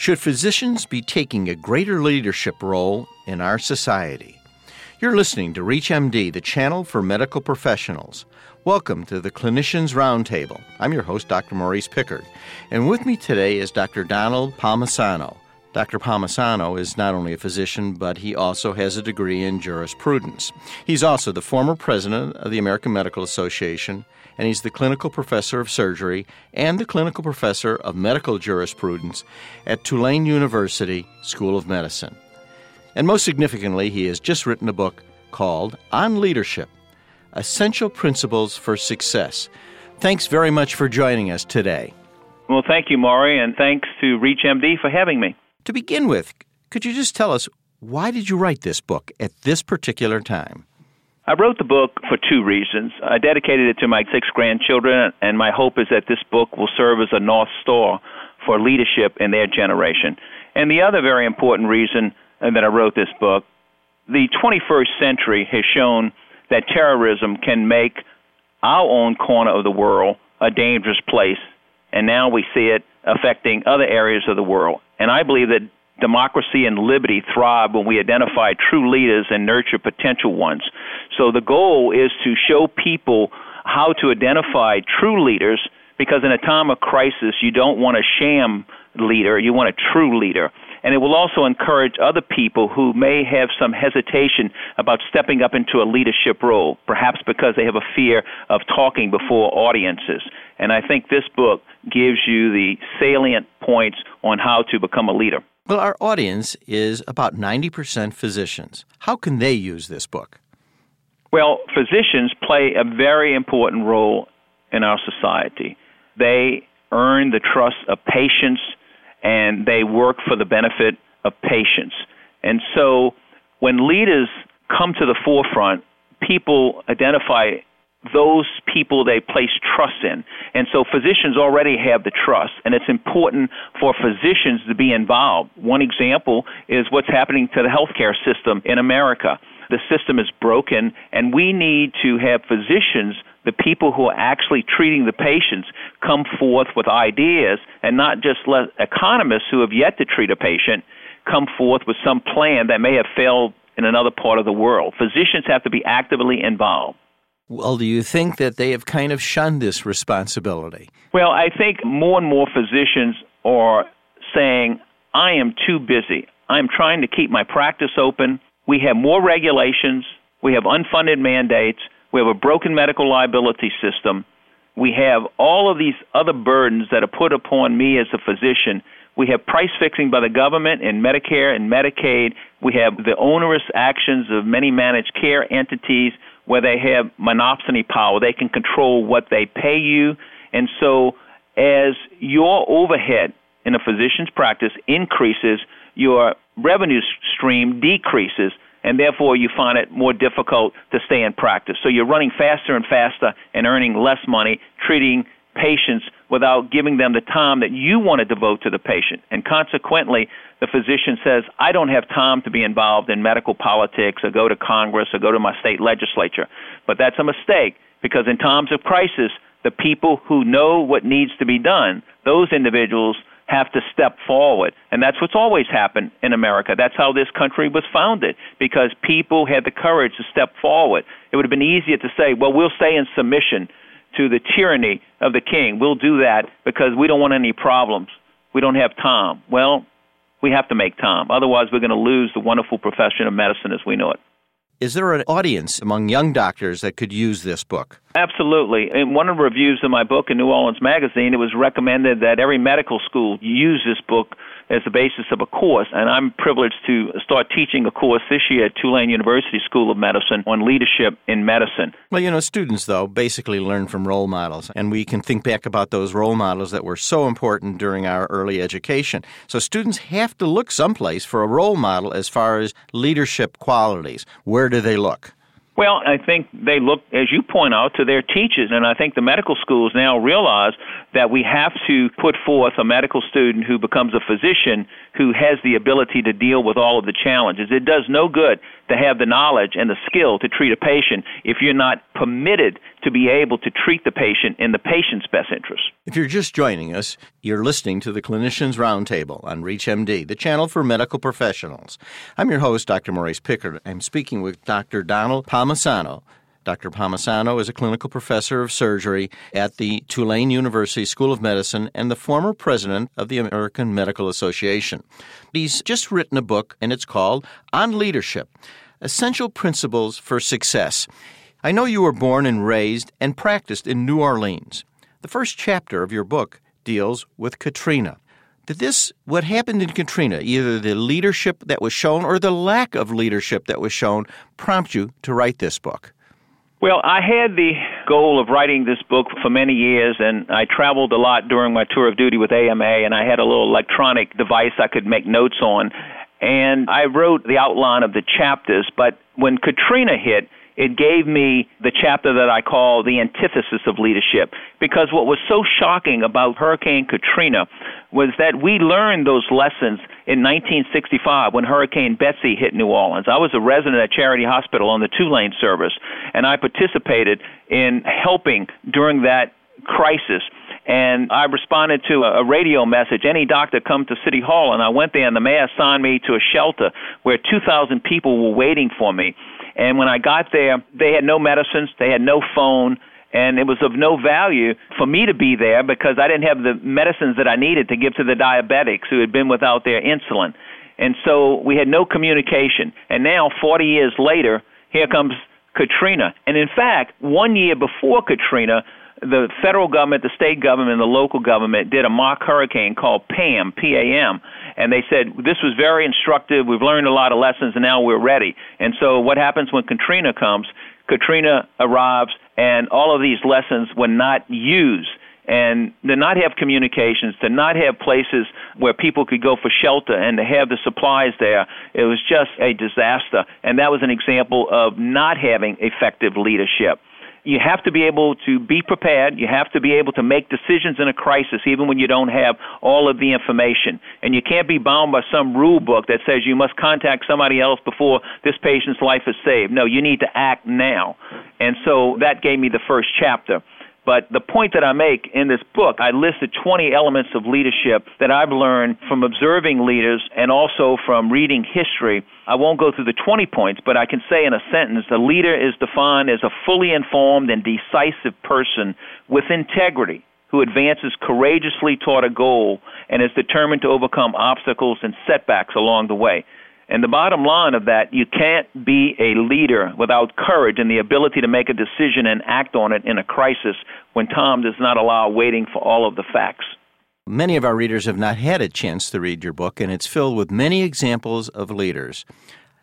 Should physicians be taking a greater leadership role in our society? You're listening to ReachMD, the channel for medical professionals. Welcome to the Clinicians Roundtable. I'm your host, Dr. Maurice Pickard, and with me today is Dr. Donald Palmisano. Dr. Palmisano is not only a physician, but he also has a degree in jurisprudence. He's also the former president of the American Medical Association and he's the clinical professor of surgery and the clinical professor of medical jurisprudence at Tulane University School of Medicine. And most significantly, he has just written a book called On Leadership Essential Principles for Success. Thanks very much for joining us today. Well, thank you, Maury, and thanks to ReachMD for having me. To begin with, could you just tell us why did you write this book at this particular time? I wrote the book for two reasons. I dedicated it to my six grandchildren, and my hope is that this book will serve as a North Star for leadership in their generation. And the other very important reason that I wrote this book the 21st century has shown that terrorism can make our own corner of the world a dangerous place, and now we see it affecting other areas of the world. And I believe that democracy and liberty thrive when we identify true leaders and nurture potential ones. So the goal is to show people how to identify true leaders because in a time of crisis, you don't want a sham leader, you want a true leader. And it will also encourage other people who may have some hesitation about stepping up into a leadership role, perhaps because they have a fear of talking before audiences. And I think this book gives you the salient points on how to become a leader. Well, our audience is about 90% physicians. How can they use this book? Well, physicians play a very important role in our society. They earn the trust of patients and they work for the benefit of patients. And so when leaders come to the forefront, people identify those people they place trust in. And so physicians already have the trust, and it's important for physicians to be involved. One example is what's happening to the healthcare system in America. The system is broken, and we need to have physicians, the people who are actually treating the patients, come forth with ideas and not just let economists who have yet to treat a patient come forth with some plan that may have failed in another part of the world. Physicians have to be actively involved. Well, do you think that they have kind of shunned this responsibility? Well, I think more and more physicians are saying, I am too busy. I'm trying to keep my practice open. We have more regulations. We have unfunded mandates. We have a broken medical liability system. We have all of these other burdens that are put upon me as a physician. We have price fixing by the government in Medicare and Medicaid. We have the onerous actions of many managed care entities where they have monopsony power. They can control what they pay you. And so, as your overhead in a physician's practice increases, your revenue stream decreases, and therefore you find it more difficult to stay in practice. So you're running faster and faster and earning less money, treating patients without giving them the time that you want to devote to the patient. And consequently, the physician says, I don't have time to be involved in medical politics or go to Congress or go to my state legislature. But that's a mistake because in times of crisis, the people who know what needs to be done, those individuals have to step forward. And that's what's always happened in America. That's how this country was founded, because people had the courage to step forward. It would have been easier to say, well, we'll stay in submission to the tyranny of the king. We'll do that because we don't want any problems. We don't have time. Well, we have to make time. Otherwise, we're going to lose the wonderful profession of medicine as we know it. Is there an audience among young doctors that could use this book? Absolutely. In one of the reviews of my book in New Orleans Magazine, it was recommended that every medical school use this book as the basis of a course. And I'm privileged to start teaching a course this year at Tulane University School of Medicine on leadership in medicine. Well, you know, students, though, basically learn from role models. And we can think back about those role models that were so important during our early education. So students have to look someplace for a role model as far as leadership qualities. Where do they look? Well, I think they look, as you point out, to their teachers, and I think the medical schools now realize that we have to put forth a medical student who becomes a physician who has the ability to deal with all of the challenges. It does no good to have the knowledge and the skill to treat a patient if you're not permitted to be able to treat the patient in the patient's best interest. If you're just joining us, you're listening to the Clinicians Roundtable on ReachMD, the channel for medical professionals. I'm your host, Dr. Maurice Pickard. I'm speaking with Dr. Donald Palmisano. Dr. Palmisano is a clinical professor of surgery at the Tulane University School of Medicine and the former president of the American Medical Association. He's just written a book, and it's called On Leadership Essential Principles for Success. I know you were born and raised and practiced in New Orleans. The first chapter of your book deals with Katrina. Did this, what happened in Katrina, either the leadership that was shown or the lack of leadership that was shown, prompt you to write this book? Well, I had the goal of writing this book for many years, and I traveled a lot during my tour of duty with AMA, and I had a little electronic device I could make notes on. And I wrote the outline of the chapters, but when Katrina hit, it gave me the chapter that I call the antithesis of leadership. Because what was so shocking about Hurricane Katrina was that we learned those lessons in 1965 when Hurricane Betsy hit New Orleans. I was a resident at Charity Hospital on the Tulane service, and I participated in helping during that crisis and I responded to a, radio message. Any doctor come to City Hall, and I went there, and the mayor assigned me to a shelter where 2,000 people were waiting for me. And when I got there, they had no medicines, they had no phone, and it was of no value for me to be there because I didn't have the medicines that I needed to give to the diabetics who had been without their insulin. And so we had no communication. And now, 40 years later, here comes Katrina. And in fact, one year before Katrina, the federal government, the state government, and the local government did a mock hurricane called PAM, P-A-M, and they said this was very instructive. We've learned a lot of lessons, and now we're ready. And so, what happens when Katrina comes? Katrina arrives, and all of these lessons were not used. And to not have communications, to not have places where people could go for shelter, and to have the supplies there, it was just a disaster. And that was an example of not having effective leadership you have to be able to be prepared. You have to be able to make decisions in a crisis, even when you don't have all of the information. And you can't be bound by some rule book that says you must contact somebody else before this patient's life is saved. No, you need to act now. And so that gave me the first chapter. But the point that I make in this book, I listed 20 elements of leadership that I've learned from observing leaders and also from reading history. I won't go through the 20 points, but I can say in a sentence a leader is defined as a fully informed and decisive person with integrity who advances courageously toward a goal and is determined to overcome obstacles and setbacks along the way. And the bottom line of that, you can't be a leader without courage and the ability to make a decision and act on it in a crisis when time does not allow waiting for all of the facts. Many of our readers have not had a chance to read your book, and it's filled with many examples of leaders.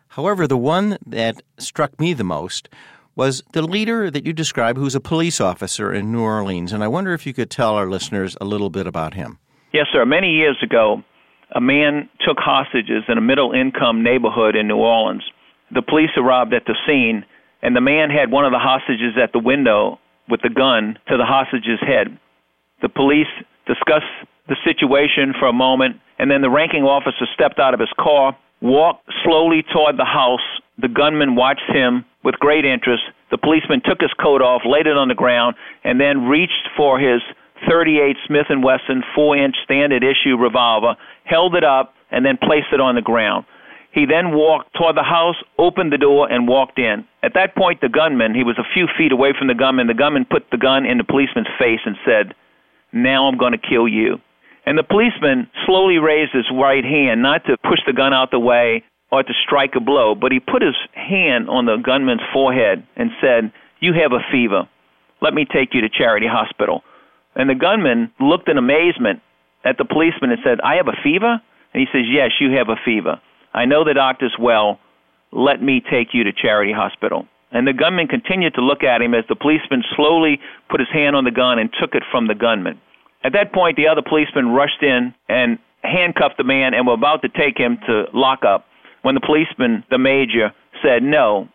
However, the one that struck me the most was the leader that you describe who's a police officer in New Orleans. And I wonder if you could tell our listeners a little bit about him. Yes, sir. Many years ago, a man took hostages in a middle income neighborhood in New Orleans. The police arrived at the scene, and the man had one of the hostages at the window with the gun to the hostage's head. The police discussed the situation for a moment, and then the ranking officer stepped out of his car, walked slowly toward the house. The gunman watched him with great interest. The policeman took his coat off, laid it on the ground, and then reached for his 38 Smith & Wesson 4-inch standard issue revolver, held it up, and then placed it on the ground. He then walked toward the house, opened the door, and walked in. At that point, the gunman, he was a few feet away from the gunman, the gunman put the gun in the policeman's face and said, Now I'm going to kill you. And the policeman slowly raised his right hand, not to push the gun out the way or to strike a blow, but he put his hand on the gunman's forehead and said, You have a fever. Let me take you to Charity Hospital. And the gunman looked in amazement at the policeman and said, I have a fever? And he says, Yes, you have a fever. I know the doctor's well. Let me take you to Charity Hospital. And the gunman continued to look at him as the policeman slowly put his hand on the gun and took it from the gunman. At that point, the other policeman rushed in and handcuffed the man and were about to take him to lock up when the policeman, the major, said, No,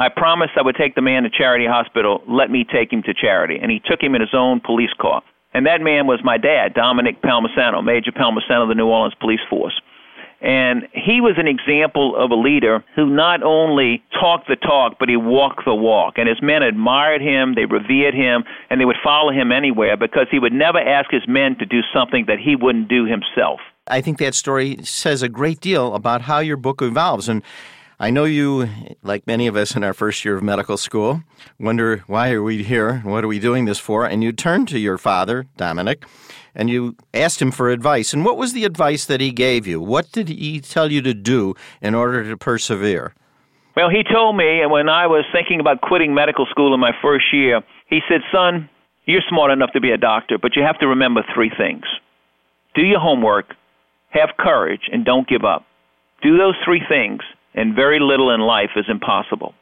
I promised I would take the man to Charity Hospital. Let me take him to Charity. And he took him in his own police car. And that man was my dad, Dominic Palmisano, Major Palmisano of the New Orleans Police Force. And he was an example of a leader who not only talked the talk, but he walked the walk. And his men admired him, they revered him, and they would follow him anywhere because he would never ask his men to do something that he wouldn't do himself. I think that story says a great deal about how your book evolves. And I know you, like many of us in our first year of medical school, wonder why are we here? And what are we doing this for? And you turned to your father, Dominic, and you asked him for advice. And what was the advice that he gave you? What did he tell you to do in order to persevere? Well, he told me, and when I was thinking about quitting medical school in my first year, he said, Son, you're smart enough to be a doctor, but you have to remember three things do your homework, have courage, and don't give up. Do those three things, and very little in life is impossible.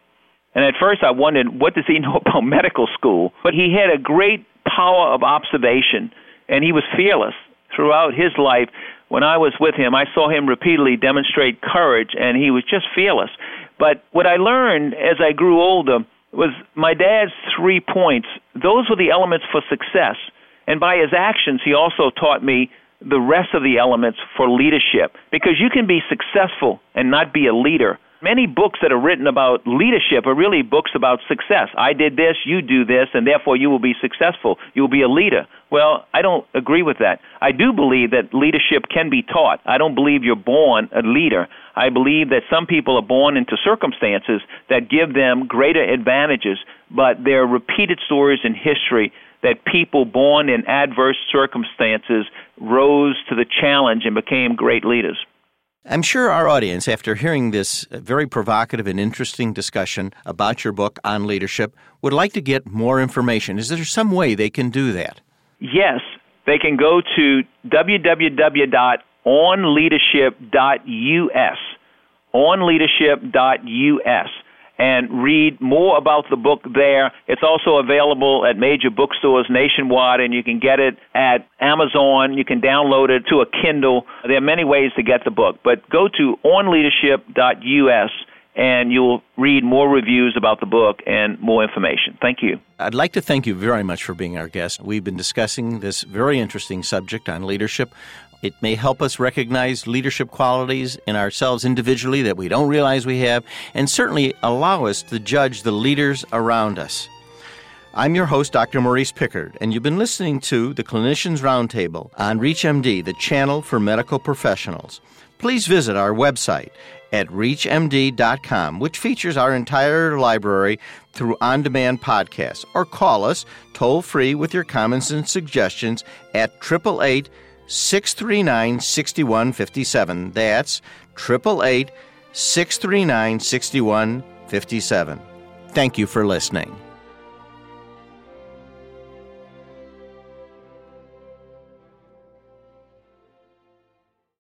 And at first I wondered, what does he know about medical school? But he had a great power of observation, and he was fearless throughout his life. When I was with him, I saw him repeatedly demonstrate courage, and he was just fearless. But what I learned as I grew older was my dad's three points. Those were the elements for success. And by his actions, he also taught me the rest of the elements for leadership because you can be successful and not be a leader. Many books that are written about leadership are really books about success. I did this, you do this, and therefore you will be successful. You will be a leader. Well, I don't agree with that. I do believe that leadership can be taught. I don't believe you're born a leader. I believe that some people are born into circumstances that give them greater advantages, but there are repeated stories in history that people born in adverse circumstances rose to the challenge and became great leaders. I'm sure our audience, after hearing this uh, very provocative and interesting discussion about your book on leadership, would like to get more information. Is there some way they can do that? Yes. They can go to www.onleadership.us. Onleadership.us and read more about the book there. It's also available at major bookstores nationwide, and you can get it at Amazon. You can download it to a Kindle. There are many ways to get the book, but go to onleadership.us and you'll read more reviews about the book and more information. Thank you. I'd like to thank you very much for being our guest. We've been discussing this very interesting subject on leadership. It may help us recognize leadership qualities in ourselves individually that we don't realize we have, and certainly allow us to judge the leaders around us. I'm your host, Dr. Maurice Pickard, and you've been listening to the Clinicians Roundtable on ReachMD, the channel for medical professionals. Please visit our website at reachmd.com, which features our entire library through on demand podcasts, or call us toll free with your comments and suggestions at 888 639 6157. That's 888 639 6157. Thank you for listening.